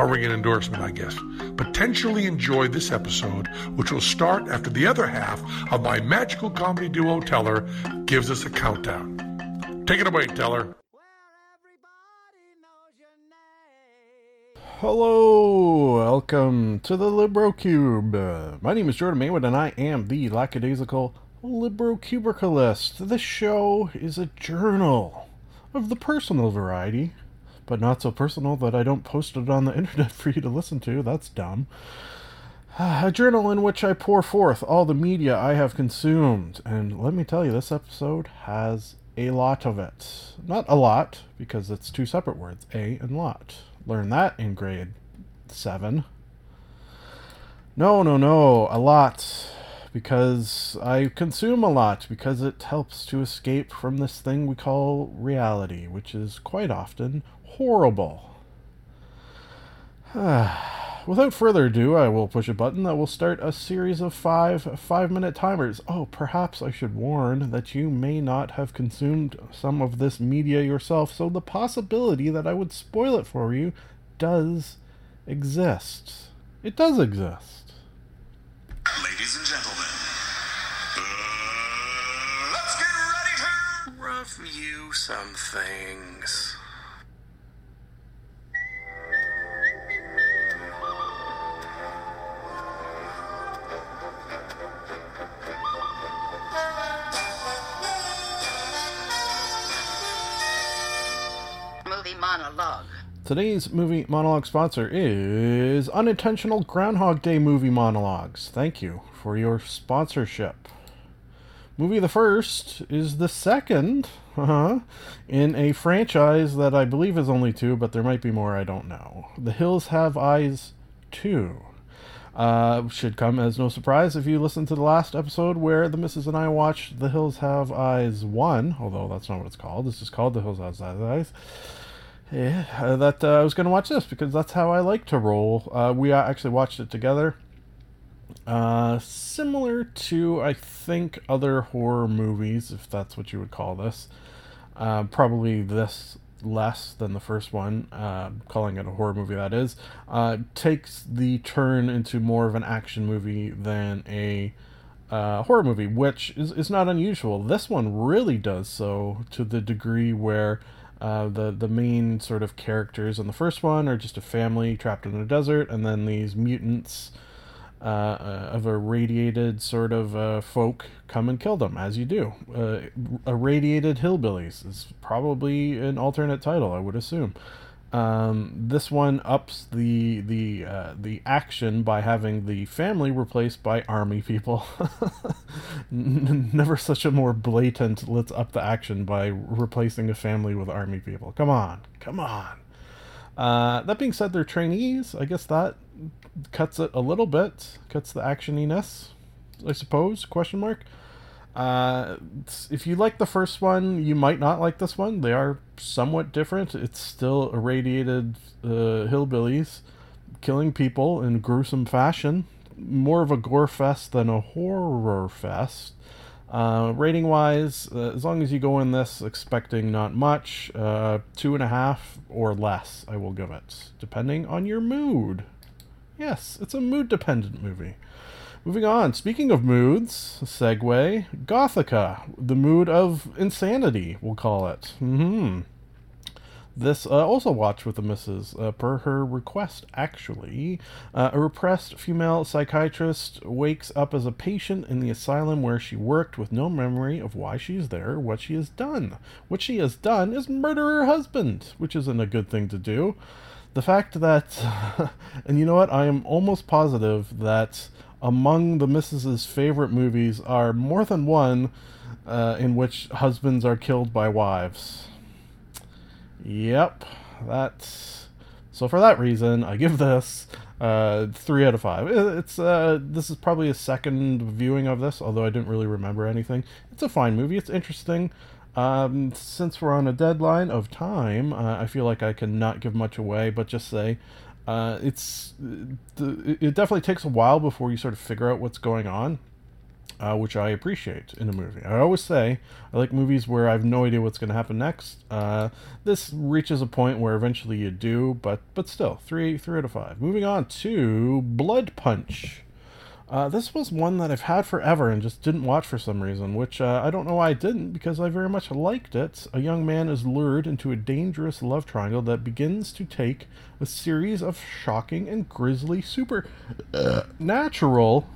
a ringing endorsement, I guess. Potentially enjoy this episode, which will start after the other half of my magical comedy duo Teller gives us a countdown. Take it away, Teller. Hello, welcome to the Librocube. Uh, my name is Jordan Maywood, and I am the lackadaisical Libro Cubercalist. This show is a journal of the personal variety, but not so personal that I don't post it on the internet for you to listen to. That's dumb. A journal in which I pour forth all the media I have consumed. And let me tell you, this episode has a lot of it. Not a lot, because it's two separate words a and lot. Learn that in grade 7. No, no, no, a lot. Because I consume a lot, because it helps to escape from this thing we call reality, which is quite often horrible. Without further ado, I will push a button that will start a series of five five minute timers. Oh, perhaps I should warn that you may not have consumed some of this media yourself, so the possibility that I would spoil it for you does exist. It does exist. Ladies and gentlemen, uh, let's get ready to review some things. Monologue. Today's movie monologue sponsor is Unintentional Groundhog Day Movie Monologues. Thank you for your sponsorship. Movie the first is the second uh-huh, in a franchise that I believe is only two, but there might be more, I don't know. The Hills Have Eyes 2. Uh, should come as no surprise if you listen to the last episode where the missus and I watched The Hills Have Eyes 1, although that's not what it's called. This is called The Hills Have Eyes. Yeah, uh, that uh, I was going to watch this because that's how I like to roll. Uh, we uh, actually watched it together. Uh, similar to, I think, other horror movies, if that's what you would call this. Uh, probably this less than the first one, uh, calling it a horror movie, that is. Uh, takes the turn into more of an action movie than a uh, horror movie, which is, is not unusual. This one really does so to the degree where uh, the the main sort of characters in the first one are just a family trapped in a desert, and then these mutants uh, of irradiated sort of uh, folk come and kill them, as you do. Uh, irradiated hillbillies is probably an alternate title, I would assume. Um, this one ups the the uh, the action by having the family replaced by army people. Never such a more blatant let's up the action by replacing a family with army people. Come on, come on. Uh, that being said, they're trainees. I guess that cuts it a little bit, cuts the actioniness, I suppose. Question mark. Uh, if you like the first one, you might not like this one. They are somewhat different. It's still irradiated uh, hillbillies killing people in gruesome fashion. More of a gore fest than a horror fest. Uh, rating wise, uh, as long as you go in this expecting not much, uh, two and a half or less, I will give it, depending on your mood. Yes, it's a mood dependent movie. Moving on, speaking of moods, segue, Gothika, the mood of insanity, we'll call it. hmm This uh, also watched with the missus, uh, per her request, actually. Uh, a repressed female psychiatrist wakes up as a patient in the asylum where she worked with no memory of why she's there what she has done. What she has done is murder her husband, which isn't a good thing to do. The fact that, and you know what, I am almost positive that among the missus's favorite movies are more than one uh, in which husbands are killed by wives. Yep, that's So for that reason, I give this uh, three out of five. It's uh, this is probably a second viewing of this, although I didn't really remember anything. It's a fine movie. It's interesting. Um, since we're on a deadline of time, uh, I feel like I can not give much away, but just say uh, it's it definitely takes a while before you sort of figure out what's going on uh, which I appreciate in a movie. I always say I like movies where I have no idea what's going to happen next. Uh, this reaches a point where eventually you do, but but still, three three out of five. Moving on to Blood Punch. Uh, this was one that I've had forever and just didn't watch for some reason, which uh, I don't know why I didn't, because I very much liked it. A young man is lured into a dangerous love triangle that begins to take a series of shocking and grisly super uh, natural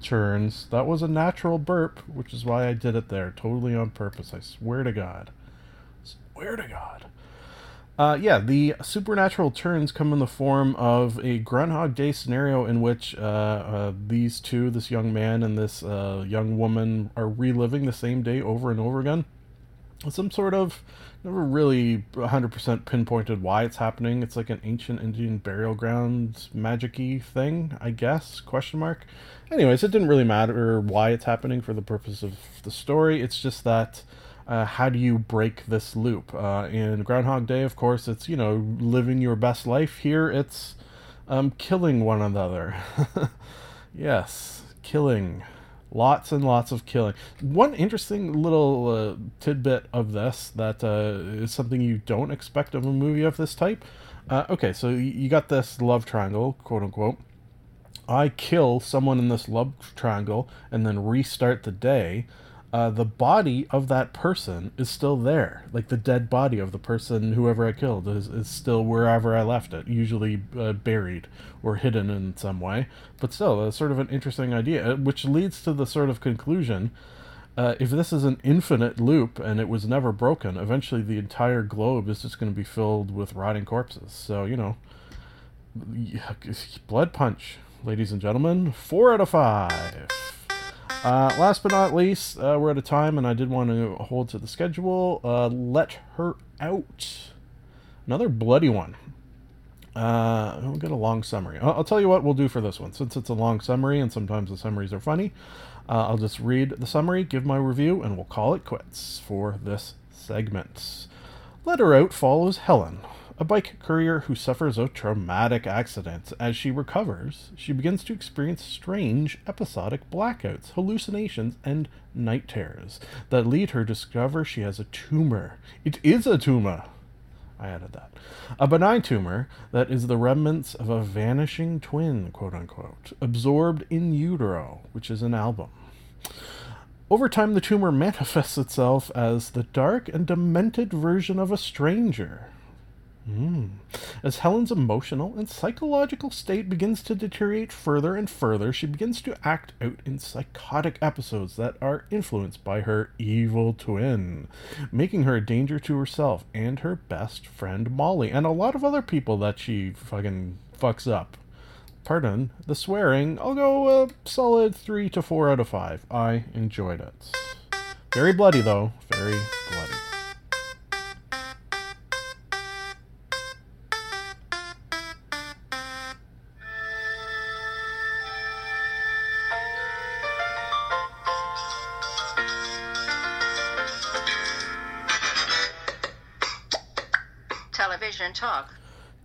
turns. That was a natural burp, which is why I did it there, totally on purpose. I swear to God. Swear to God. Uh, yeah, the supernatural turns come in the form of a Groundhog Day scenario in which uh, uh, these two, this young man and this uh, young woman, are reliving the same day over and over again. Some sort of never really 100% pinpointed why it's happening. It's like an ancient Indian burial ground magic-y thing, I guess? Question mark. Anyways, it didn't really matter why it's happening for the purpose of the story. It's just that uh, how do you break this loop? Uh, in Groundhog Day, of course, it's, you know, living your best life. Here, it's um, killing one another. yes, killing. Lots and lots of killing. One interesting little uh, tidbit of this that uh, is something you don't expect of a movie of this type. Uh, okay, so you got this love triangle, quote unquote. I kill someone in this love triangle and then restart the day, uh, the body of that person is still there. Like the dead body of the person, whoever I killed, is, is still wherever I left it, usually uh, buried or hidden in some way. But still, that's sort of an interesting idea, uh, which leads to the sort of conclusion. Uh, if this is an infinite loop and it was never broken, eventually the entire globe is just going to be filled with rotting corpses. So, you know, Blood Punch, ladies and gentlemen, four out of five. Uh, last but not least, uh, we're at a time, and I did want to hold to the schedule. Uh, Let Her Out. Another bloody one. Uh, we'll get a long summary. I'll, I'll tell you what we'll do for this one. Since it's a long summary, and sometimes the summaries are funny, uh, I'll just read the summary, give my review, and we'll call it quits for this segment. Let Her Out follows Helen, a bike courier who suffers a traumatic accident. As she recovers, she begins to experience strange episodic blackouts, hallucinations, and night terrors that lead her to discover she has a tumor. It is a tumor! I added that. A benign tumor that is the remnants of a vanishing twin, quote unquote, absorbed in utero, which is an album. Over time, the tumor manifests itself as the dark and demented version of a stranger. Hmm. As Helen's emotional and psychological state begins to deteriorate further and further, she begins to act out in psychotic episodes that are influenced by her evil twin, making her a danger to herself and her best friend Molly, and a lot of other people that she fucking fucks up. Pardon the swearing. I'll go a solid 3 to 4 out of 5. I enjoyed it. Very bloody, though. Very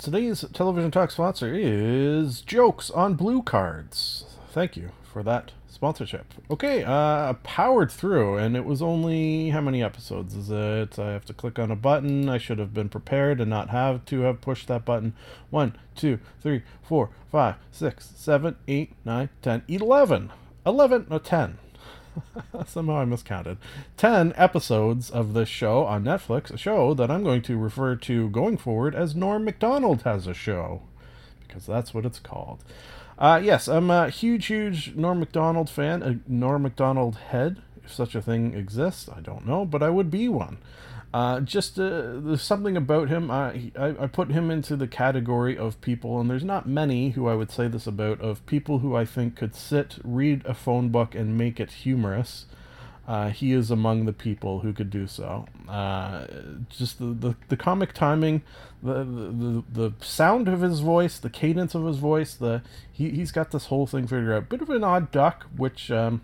Today's television talk sponsor is Jokes on Blue Cards. Thank you for that sponsorship. Okay, uh, powered through, and it was only how many episodes is it? I have to click on a button. I should have been prepared and not have to have pushed that button. One, two, three, four, five, six, seven, eight, nine, ten, eleven. Eleven, no, ten. Somehow I miscounted. 10 episodes of this show on Netflix, a show that I'm going to refer to going forward as Norm MacDonald has a show, because that's what it's called. Uh, yes, I'm a huge, huge Norm MacDonald fan, a Norm MacDonald head, if such a thing exists. I don't know, but I would be one. Uh, just uh, there's something about him. I, I I put him into the category of people, and there's not many who I would say this about of people who I think could sit, read a phone book, and make it humorous. uh, he is among the people who could do so. Uh, just the, the, the comic timing, the, the the sound of his voice, the cadence of his voice, the he, he's got this whole thing figured out. Bit of an odd duck, which um,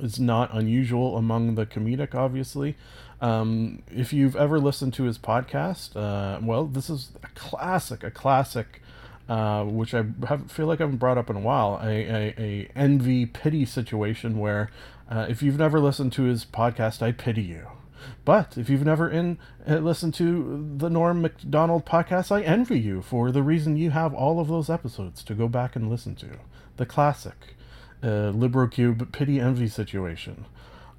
is not unusual among the comedic, obviously. Um, if you've ever listened to his podcast, uh, well, this is a classic, a classic, uh, which I have, feel like I haven't brought up in a while, a, a, a envy pity situation where uh, if you've never listened to his podcast, I pity you. But if you've never in uh, listened to the Norm Macdonald podcast, I envy you for the reason you have all of those episodes to go back and listen to. The classic uh, LibroCube pity envy situation.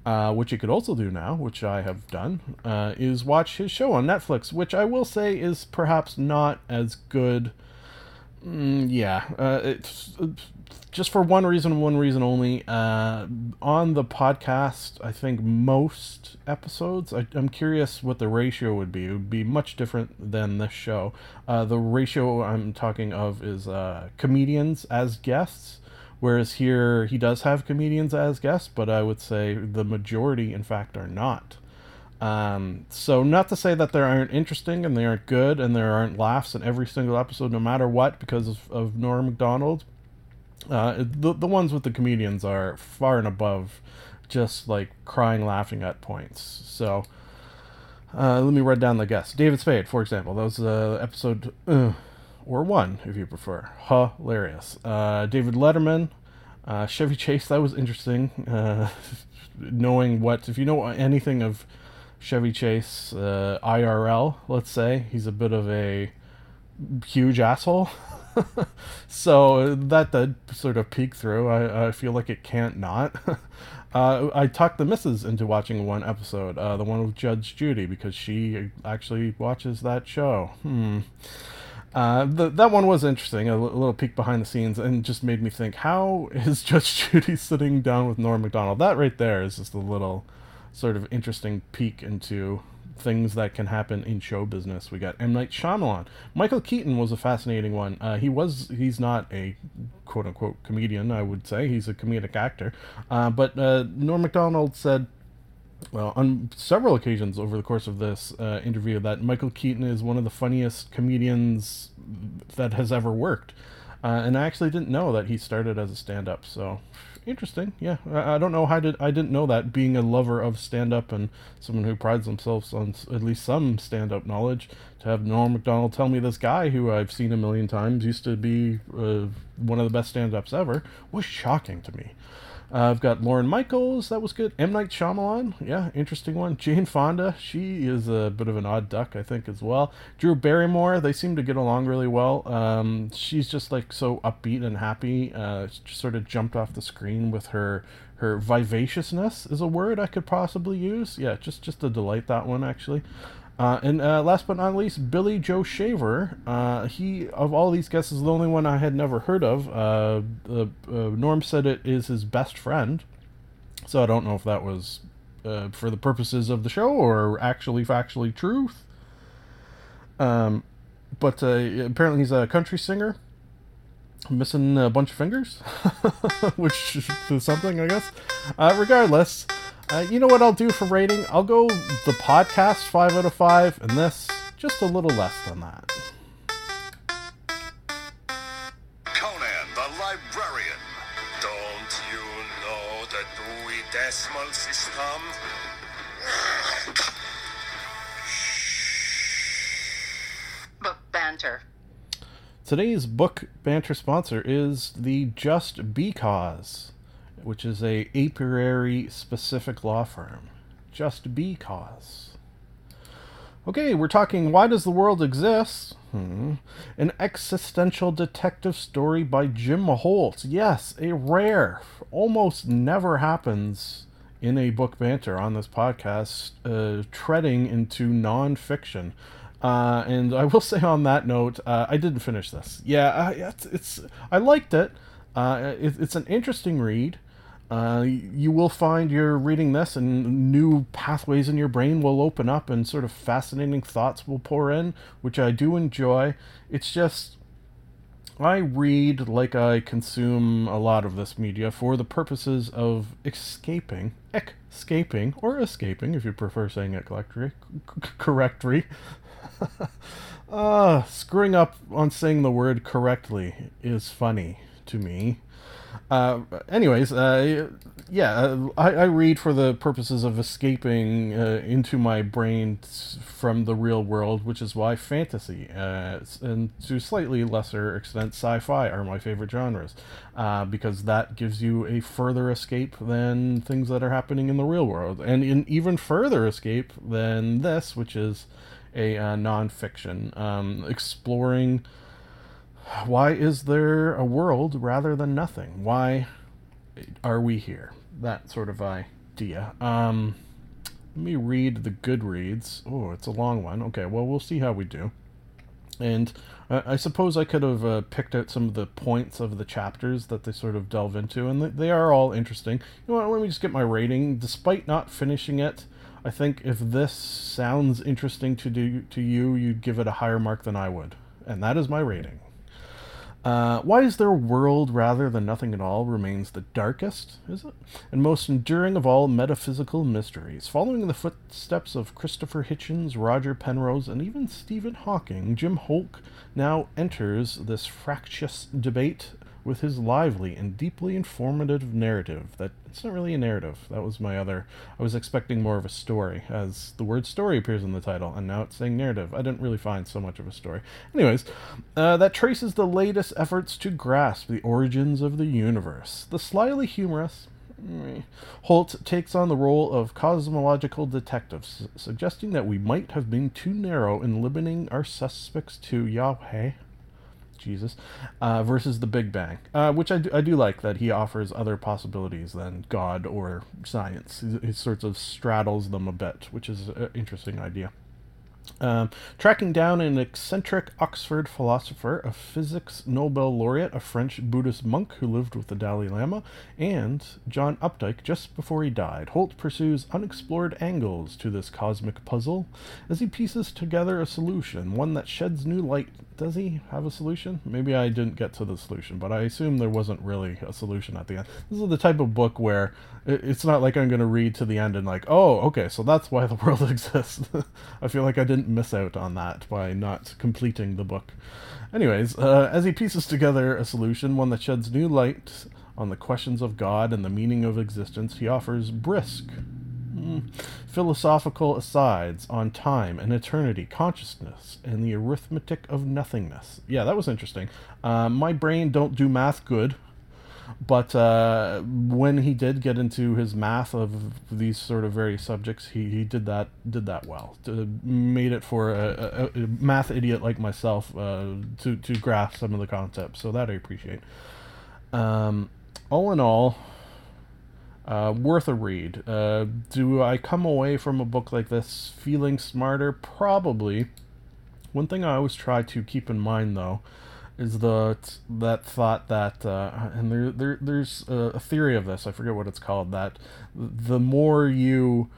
Uh, which you could also do now, which I have done, uh, is watch his show on Netflix, which I will say is perhaps not as good. Mm, yeah, uh, it's, it's just for one reason, one reason only. Uh, on the podcast, I think most episodes, I, am curious what the ratio would be. It would be much different than this show. Uh, the ratio I'm talking of is comedians as guests Whereas here, he does have comedians as guests, but I would say the majority, in fact, are not. Um, so, not to say that they aren't interesting and they aren't good and there aren't laughs in every single episode, no matter what, because of, of Norm Macdonald. Uh, the, the ones with the comedians are far and above just like crying, laughing at points. So, uh, let me write down the guests. David Spade, for example. That was uh, episode. Uh, or one, if you prefer. Hilarious. Uh, David Letterman, uh, Chevy Chase. That was interesting. Uh, knowing what, if you know anything of Chevy Chase uh, IRL, let's say, he's a bit of a huge asshole. so that did sort of peek through. I, I feel like it can't not. Uh, I talked the missus into watching one episode, uh, the one with Judge Judy, because she actually watches that show. Hmm. Uh, the, that one was interesting, a, l- a little peek behind the scenes, and just made me think: How is Judge Judy sitting down with Norm Macdonald? That right there is just a little sort of interesting peek into things that can happen in show business. We got M Night Shyamalan. Michael Keaton was a fascinating one. Uh, he was he's not a quote unquote comedian, I would say. He's a comedic actor, uh, but uh, Norm Macdonald said well, on several occasions over the course of this uh, interview, that Michael Keaton is one of the funniest comedians that has ever worked. Uh, and I actually didn't know that he started as a stand-up. So interesting. Yeah, I, I, don't know how did I didn't know that. Being a lover of stand-up and someone who prides themselves on at least some stand-up knowledge, to have Norm Macdonald tell me this guy who I've seen a million times used to be uh, one of the best stand-ups ever was shocking to me. Uh, I've got Lorne Michaels, that was good. M. Night Shyamalan, yeah, interesting one. Jane Fonda, she is a bit of an odd duck, I think, as well. Drew Barrymore, they seem to get along really well. Um, she's just like so upbeat and happy. Uh, sort of jumped off the screen with her her vivaciousness is a word I could possibly use. Yeah, just just a delight that one actually. Uh, and uh, last but not least, Billy Joe Shaver. Uh, he, of all these guests, is the only one I had never heard of. Uh, uh, Norm said it is his best friend. So I don't know if that was uh, for the purposes of the show or actually factually truth. Um, but apparently he's a country singer. Missing a bunch of fingers, which is something, I guess. regardless, uh, you know what I'll do for rating? I'll go the podcast 5 out of 5, and this just a little less than that. Conan the Librarian. Don't you know the Dewey Decimal System? Book banter. Today's book banter sponsor is the Just Because which is a apiary specific law firm. Just because. Okay, we're talking Why Does the World Exist? Hmm. An existential detective story by Jim Maholt. Yes, a rare, almost never happens in a book banter on this podcast, uh, treading into nonfiction. Uh, and I will say on that note, uh, I didn't finish this. Yeah, I, it's, it's I liked it. Uh, it. It's an interesting read. Uh, you will find you're reading this and new pathways in your brain will open up and sort of fascinating thoughts will pour in, which I do enjoy. It's just I read like I consume a lot of this media for the purposes of escaping, escaping, or escaping, if you prefer saying it correctly. correctly. uh, screwing up on saying the word correctly is funny to me. Uh, anyways, uh, yeah, uh, I, I, read for the purposes of escaping uh, into my brain from the real world, which is why fantasy uh, and to slightly lesser extent sci-fi are my favorite genres, uh, because that gives you a further escape than things that are happening in the real world, and an even further escape than this, which is a non-fiction um, exploring why is there a world rather than nothing? Why are we here? That sort of idea. Um, let me read the Goodreads. Oh, it's a long one. Okay, well, we'll see how we do. And uh, I suppose I could have uh, picked out some of the points of the chapters that they sort of delve into, and they are all interesting. You know what? Let me just get my rating. Despite not finishing it, I think if this sounds interesting to do to you, you'd give it a higher mark than I would, and that is my rating. Uh, why is there a world rather than nothing at all remains the darkest, is it? And most enduring of all metaphysical mysteries. Following in the footsteps of Christopher Hitchens, Roger Penrose, and even Stephen Hawking, Jim Holt now enters this fractious debate with his lively and deeply informative narrative. That it's not really a narrative. That was my other i was expecting more of a story as the word story appears in the title and now it's saying narrative. I didn't really find so much of a story. Anyways uh, that traces the latest efforts to grasp the origins of the universe. The slyly humorous Holt takes on the role of cosmological detective, su- suggesting that we might have been too narrow in limiting our suspects to Yahweh Jesus, uh, versus the Big Bang, uh, which I do, I do like that he offers other possibilities than God or science. He, he sort of straddles them a bit, which is an interesting idea. Um, tracking down an eccentric Oxford philosopher, a physics Nobel laureate, a French Buddhist monk who lived with the Dalai Lama, and John Updike just before he died, Holt pursues unexplored angles to this cosmic puzzle as he pieces together a solution, one that sheds new light. Does he have a solution? Maybe I didn't get to the solution, but I assume there wasn't really a solution at the end. This is the type of book where it's not like I'm going to read to the end and like, oh, okay, so that's why the world exists. I feel like I didn't miss out on that by not completing the book. Anyways, uh, as he pieces together a solution, one that sheds new light on the questions of God and the meaning of existence, he offers brisk, mm, philosophical asides on time and eternity, consciousness, and the arithmetic of nothingness. Yeah, that was interesting. Uh, my brain don't do math good, but uh, when he did get into his math of these sort of various subjects, he, he did that did that well. To, made it for a, a, a, math idiot like myself uh, to to grasp some of the concepts. So that I appreciate. Um, all in all, uh, worth a read. Uh, do I come away from a book like this feeling smarter? Probably. One thing I always try to keep in mind, though, is the that thought that uh, and there, there there's a, theory of this I forget what it's called that the more you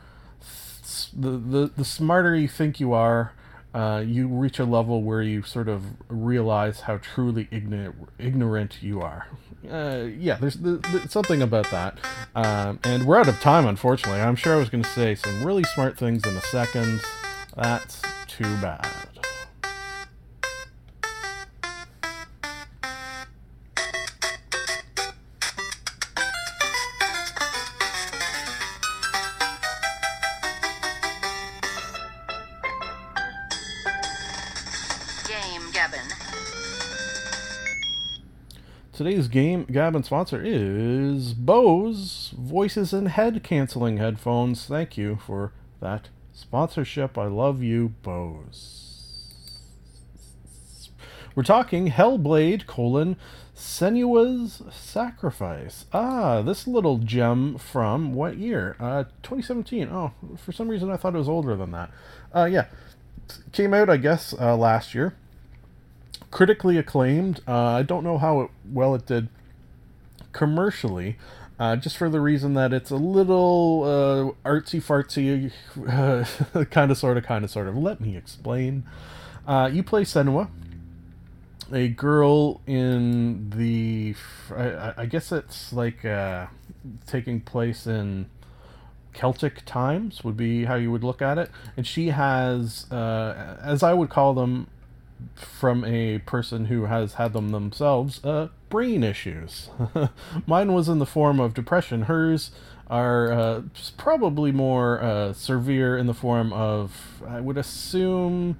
the the, the smarter you think you are uh, you reach a level where you sort of realize how truly ignorant ignorant you are. Uh, yeah there's, there's, something about that. Um, and we're out of time unfortunately. I'm sure I was going to say some really smart things in a second. That's too bad Today's game Gabbin sponsor is Bose Voices and Head Canceling Headphones. Thank you for that sponsorship. I love you, Bose. We're talking Hellblade colon Senua's Sacrifice. Ah, this little gem from what year? Uh, 2017. Oh, for some reason I thought it was older than that. Uh, yeah, came out I guess uh, last year critically acclaimed. Uh, I don't know how it, well it did commercially, uh, just for the reason that it's a little uh, artsy fartsy, kind of, sort of, kind of, sort of. Let me explain. Uh, you play Senua, a girl in the I, I- I guess it's like uh, taking place in Celtic times would be how you would look at it, and she has, uh, as I would call them, from a person who has had them themselves, uh, brain issues. Mine was in the form of depression. Hers are uh, probably more uh, severe in the form of, I would assume,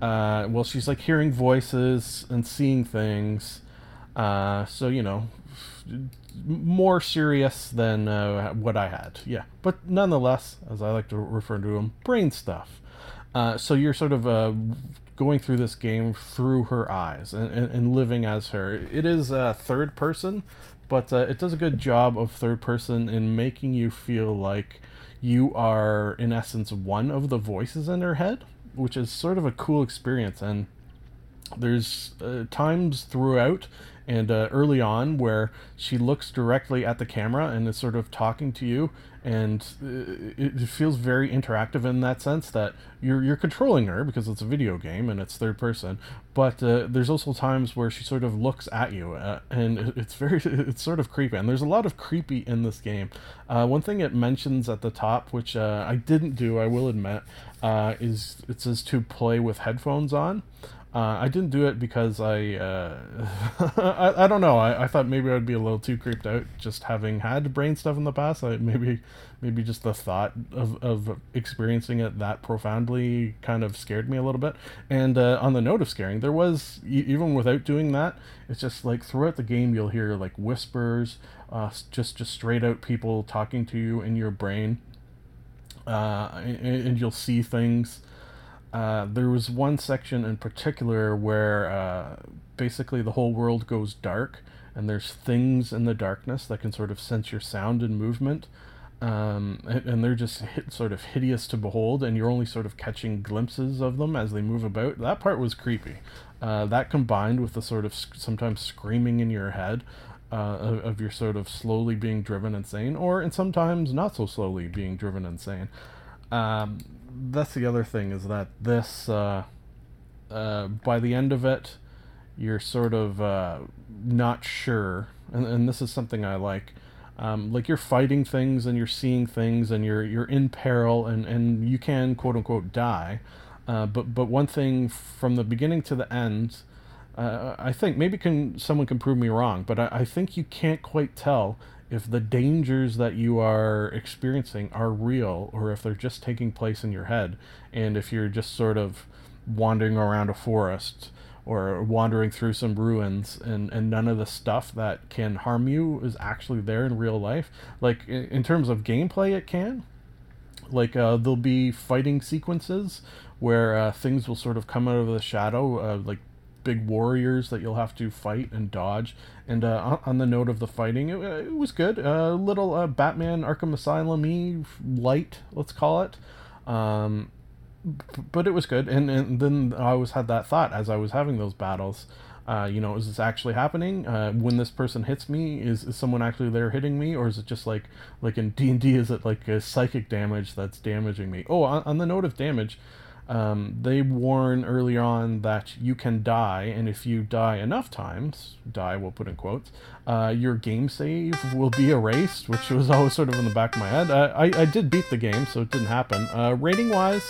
uh, well, she's like hearing voices and seeing things. Uh, so, you know, more serious than uh, what I had. Yeah. But nonetheless, as I like to refer to them, brain stuff. Uh, so you're sort of going through this game through her eyes and, and, and living as her. It is uh, third person, but uh, it does a good job of third person in making you feel like you are, in essence, one of the voices in her head, which is sort of a cool experience. And there's uh, times throughout and uh, early on where she looks directly at the camera and is sort of talking to you and it, it feels very interactive in that sense that you're you're controlling her because it's a video game and it's third person but uh, there's also times where she sort of looks at you uh, and it- it's very it's sort of creepy and there's a lot of creepy in this game. Uh, one thing it mentions at the top which uh, i didn't do i will admit uh, is it says to play with headphones on uh, I didn't do it because I, uh, I, I don't know. I, I thought maybe I'd be a little too creeped out just having had brain stuff in the past. I, maybe, maybe just the thought of, of experiencing it that profoundly kind of scared me a little bit. And uh, on the note of scaring, there was even without doing that, it's just like throughout the game you'll hear like whispers, uh, just just straight out people talking to you in your brain, uh, and, and you'll see things. Uh, there was one section in particular where uh, basically the whole world goes dark, and there's things in the darkness that can sort of sense your sound and movement. Um, and, and they're just hit, sort of hideous to behold, and you're only sort of catching glimpses of them as they move about. That part was creepy. Uh, that combined with the sort of sc- sometimes screaming in your head uh, of, of your sort of slowly being driven insane, or and sometimes not so slowly being driven insane. Um, that's the other thing is that this uh, uh, by the end of it you're sort of uh, not sure. And, and this is something i like. Um, like you're fighting things and you're seeing things and you're you're in peril and, and you can quote unquote die. Uh, but but one thing from the beginning to the end uh, I think maybe can someone can prove me wrong, but I, I think you can't quite tell if the dangers that you are experiencing are real or if they're just taking place in your head, and if you're just sort of wandering around a forest or wandering through some ruins and, and none of the stuff that can harm you is actually there in real life. Like in, terms of gameplay, it can, like uh, there'll be fighting sequences where uh, things will sort of come out of the shadow uh, like big warriors that you'll have to fight and dodge and uh, on- the note of the fighting it, it was good a little uh, batman arkham asylum light let's call it um, but it was good and, and then i always had that thought as i was having those battles uh, you know, is this actually happening? Uh, when this person hits me, is, is someone actually there hitting me, or is it just like like in D and D? Is it like a psychic damage that's damaging me? Oh, on, on the note of damage, um, they warn early on that you can die, and if you die enough times, die we'll put in quotes, uh, your game save will be erased, which was always sort of in the back of my head. Uh, I I did beat the game, so it didn't happen. Uh, rating wise.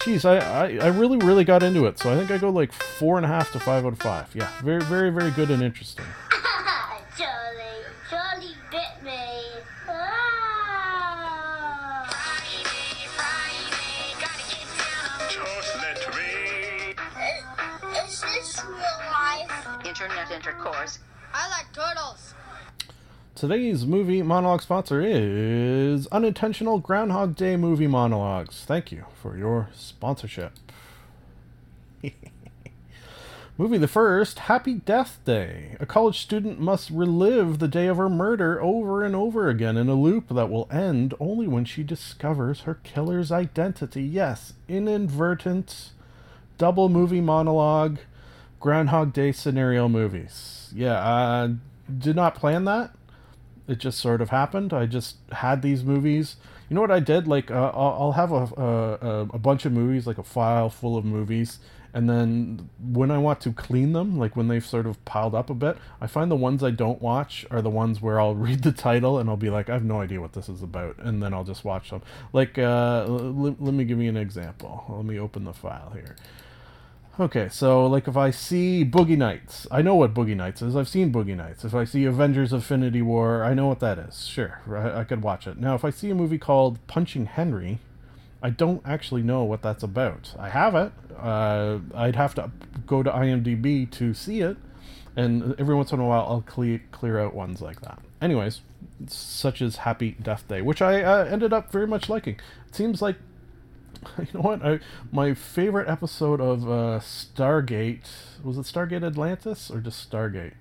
Geez, I, I, I really, really got into it. So I think I go like four and a half to five out of five. Yeah, very, very, very good and interesting. Internet intercourse. I like turtles. Today's movie monologue sponsor is Unintentional Groundhog Day Movie Monologues. Thank you for your sponsorship. movie the first Happy Death Day. A college student must relive the day of her murder over and over again in a loop that will end only when she discovers her killer's identity. Yes, inadvertent double movie monologue Groundhog Day scenario movies. Yeah, uh, did not plan that it just sort of happened. I just had these movies. You know what I did? Like, uh, I'll, I'll have a, a a bunch of movies, like a file full of movies, And then when I want to clean them, like when they've sort of piled up a bit, I find the ones I don't watch are the ones where I'll read the title and I'll be like, I have no idea what this is about, and then I'll just watch them. Like, uh, l- let me give you an example. Let me open the file here. Okay, so like if I see Boogie Nights, I know what Boogie Nights is. I've seen Boogie Nights. If I see Avengers Infinity War, I know what that is. Sure, I, I could watch it. Now, if I see a movie called Punching Henry, I don't actually know what that's about. I have it. Uh, I'd have to go to IMDb to see it, and every once in a while I'll clear clear out ones like that. Anyways, such as Happy Death Day, which I uh, ended up very much liking. It seems like you know what? I, my favorite episode of uh, Stargate was it Stargate Atlantis or just Stargate?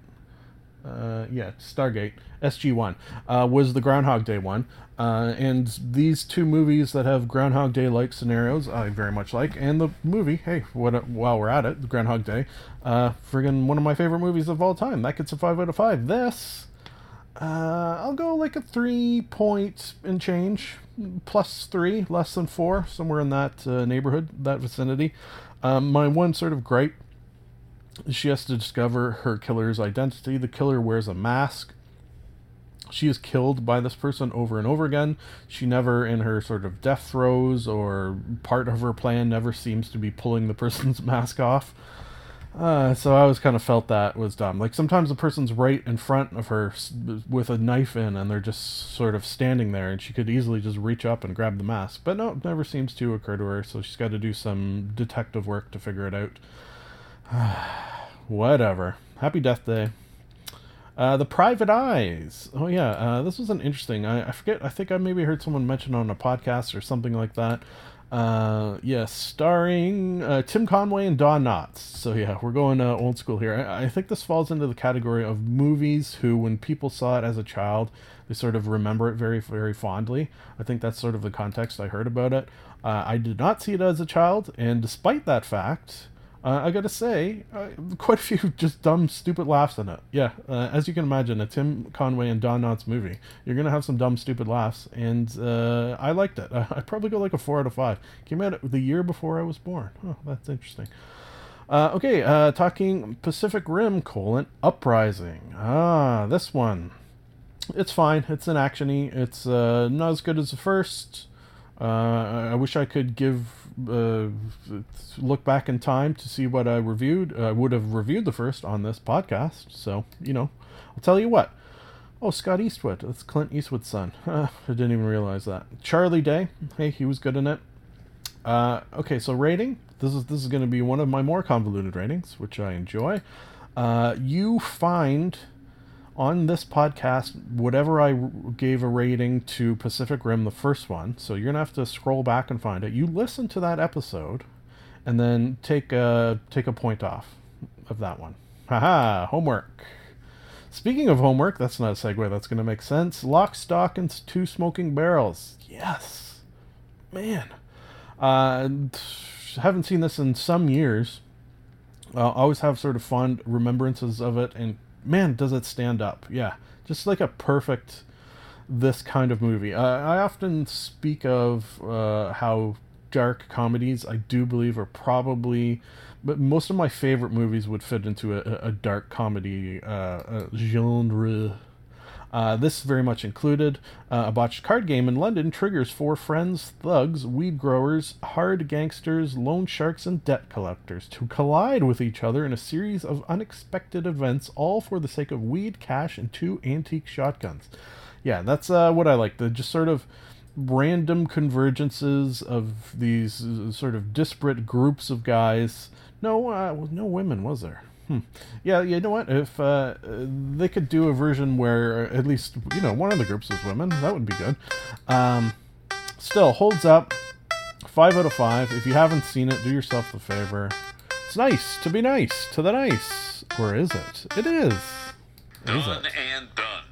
Uh, yeah, Stargate SG One uh, was the Groundhog Day one, uh, and these two movies that have Groundhog Day like scenarios I very much like, and the movie. Hey, what? While we're at it, Groundhog Day, uh, friggin' one of my favorite movies of all time. That gets a five out of five. This, uh, I'll go like a three point and change, plus three, less than four, somewhere in that uh, neighborhood, that vicinity. Um, my one sort of gripe she has to discover her killer's identity. The killer wears a mask. She is killed by this person over and over again. She never, in her sort of death throes or part of her plan, never seems to be pulling the person's mask off. Uh, so I always kind of felt that was dumb. Like sometimes the person's right in front of her with a knife in, and they're just sort of standing there, and she could easily just reach up and grab the mask. But no, it never seems to occur to her. So she's got to do some detective work to figure it out. Whatever. Happy Death Day. Uh, the Private Eyes. Oh yeah, uh, this was an interesting. I, I forget. I think I maybe heard someone mention on a podcast or something like that. Uh, yes, starring uh, Tim Conway and Don Knotts. So yeah, we're going uh, old school here. I, I think this falls into the category of movies who, when people saw it as a child, they sort of remember it very, very fondly. I think that's sort of the context I heard about it. Uh, I did not see it as a child, and despite that fact, uh, I gotta say, uh, quite a few just dumb, stupid laughs in it. Yeah, uh, as you can imagine, a Tim Conway and Don Knotts movie, you're gonna have some dumb, stupid laughs, and uh, I liked it. I'd probably go like a four out of five. Came out the year before I was born. Oh, that's interesting. Uh, okay, uh, talking Pacific Rim colon Uprising. Ah, this one. It's fine. It's an actiony. It's not as good as the first. I wish I could give uh, look back in time to see what I reviewed. I would have reviewed the first on this podcast. So you know, I'll tell you what. Oh, Scott Eastwood. That's Clint Eastwood's son. I didn't even realize that. Charlie Day. Hey, he was good in it. Uh, okay, so rating. This is this is going to be one of my more convoluted ratings, which I enjoy. Uh, you find on this podcast whatever I gave a rating to Pacific Rim, the first one. So you're gonna have to scroll back and find it. You listen to that episode, and then take a take a point off of that one. Haha, homework. Speaking of homework, that's not a segue. That's gonna make sense. Lock, stock, and two smoking barrels. Yes, man. Uh, haven't seen this in some years. Uh, I always have sort of fond remembrances of it, and man, does it stand up. Yeah, just like a perfect this kind of movie. Uh, I often speak of uh, how dark comedies, I do believe, are probably, but most of my favorite movies would fit into a, a dark comedy uh, genre. Uh, this very much included uh, a botched card game in London triggers four friends, thugs, weed growers, hard gangsters, loan sharks, and debt collectors to collide with each other in a series of unexpected events, all for the sake of weed, cash, and two antique shotguns. Yeah, that's uh, what I like. The just sort of random convergences of these uh, sort of disparate groups of guys. No, uh, no women, was there? Hmm. Yeah, you know what? If uh, they could do a version where at least you know one of the groups is women, that would be good. Um, still holds up. Five out of five. If you haven't seen it, do yourself the favor. It's nice to be nice to the nice, or is it? It is. Is Done it? and done.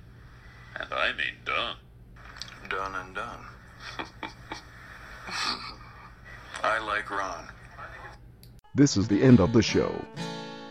And I mean done. Done and done. I like Ron. This is the end of the show.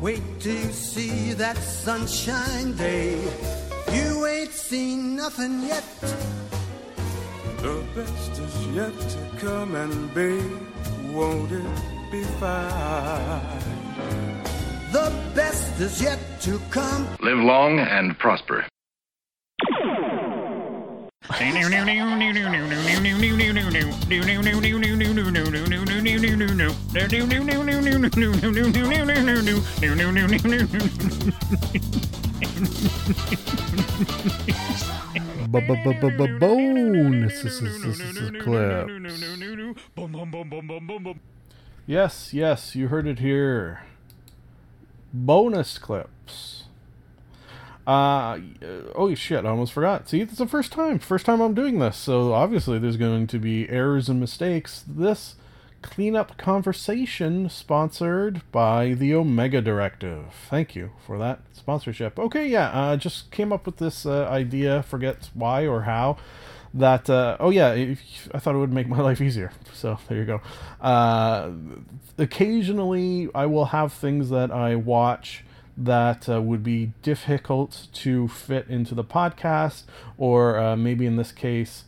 Wait till you see that sunshine day. You ain't seen nothing yet. The best is yet to come, and babe, won't it be fine? The best is yet to come. Live long and prosper. Bonus clips. Yes, yes, you heard it here. Bonus clips. Uh, oh shit, I almost forgot. See, it's the first time. First time I'm doing this, so obviously there's going to be errors and mistakes. This cleanup conversation sponsored by the Omega Directive. Thank you for that sponsorship. Okay, yeah, uh, just came up with this uh, idea, forget why or how. That uh, oh yeah, I thought it would make my life easier. So there you go. Uh, occasionally, I will have things that I watch that uh, would be difficult to fit into the podcast, or uh, maybe in this case,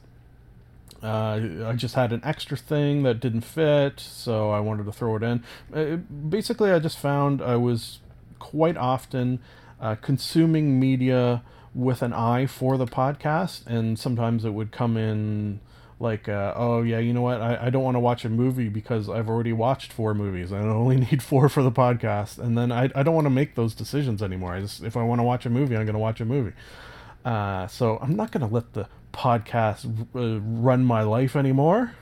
uh, I just had an extra thing that didn't fit, so I wanted to throw it in. Uh, basically, I just found I was quite often uh, consuming media with an eye for the podcast, and sometimes it would come in like, uh, oh yeah, you know what? I, I don't want to watch a movie because I've already watched four movies. I only need four for the podcast, and then I, I don't want to make those decisions anymore. I just if I want to watch a movie, I'm going to watch a movie. Uh, so I'm not going to let the podcast uh, run my life anymore.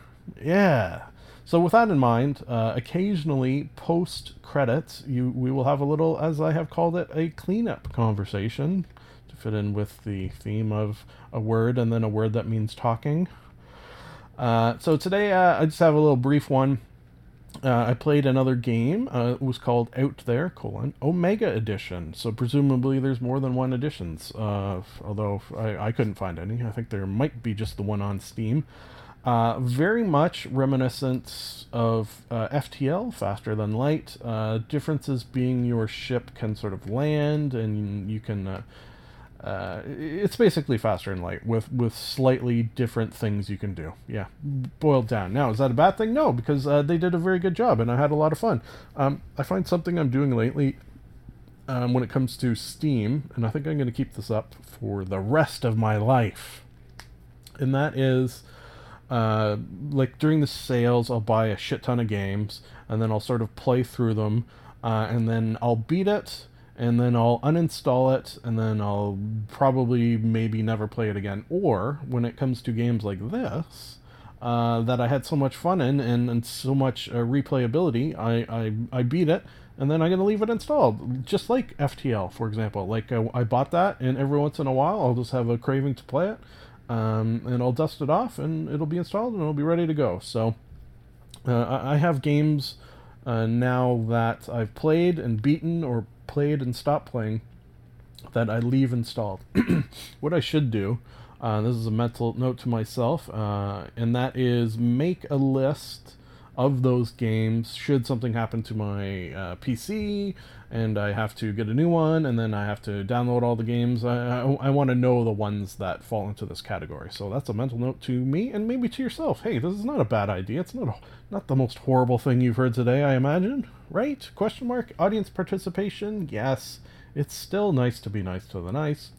Yeah. So with that in mind, uh, occasionally post credits, you we will have a little, as I have called it, a cleanup conversation to fit in with the theme of a word and then a word that means talking. Uh, so today uh, I just have a little brief one. Uh, I played another game. Uh, it was called Out There: colon, Omega Edition. So presumably there's more than one editions. Uh, although I, I couldn't find any. I think there might be just the one on Steam. Very much reminiscent of FTL, Faster Than Light. Differences being your ship can sort of land and you can. Uh, it's basically faster than light with with slightly different things you can do. Yeah, boiled down. Now, is that a bad thing? No, because uh, they did a very good job and I had a lot of fun. Um, I find something I'm doing lately um, when it comes to Steam, and I think I'm going to keep this up for the rest of my life, and that is uh, like during the sales, I'll buy a shit ton of games, and then I'll sort of play through them, uh, and then I'll beat it, and then I'll uninstall it, and then I'll probably maybe never play it again. Or when it comes to games like this, uh, that I had so much fun in and, and so much uh, replayability, I, I, I beat it, and then I'm going to leave it installed. Just like FTL, for example. Like uh, I bought that, and every once in a while I'll just have a craving to play it um, and I'll dust it off and it'll be installed and it'll be ready to go. So uh, I have games uh, now that I've played and beaten or played and stopped playing that I leave installed. what I should do, uh, this is a mental note to myself, uh, and that is make a list of those games should something happen to my uh, PC and I have to get a new one and then I have to download all the games. I, I, I want to know the ones that fall into this category. So that's a mental note to me and maybe to yourself. Hey, this is not a bad idea. It's not a, not the most horrible thing you've heard today, I imagine. Right? Question mark. Audience participation. Yes. It's still nice to be nice to the nice.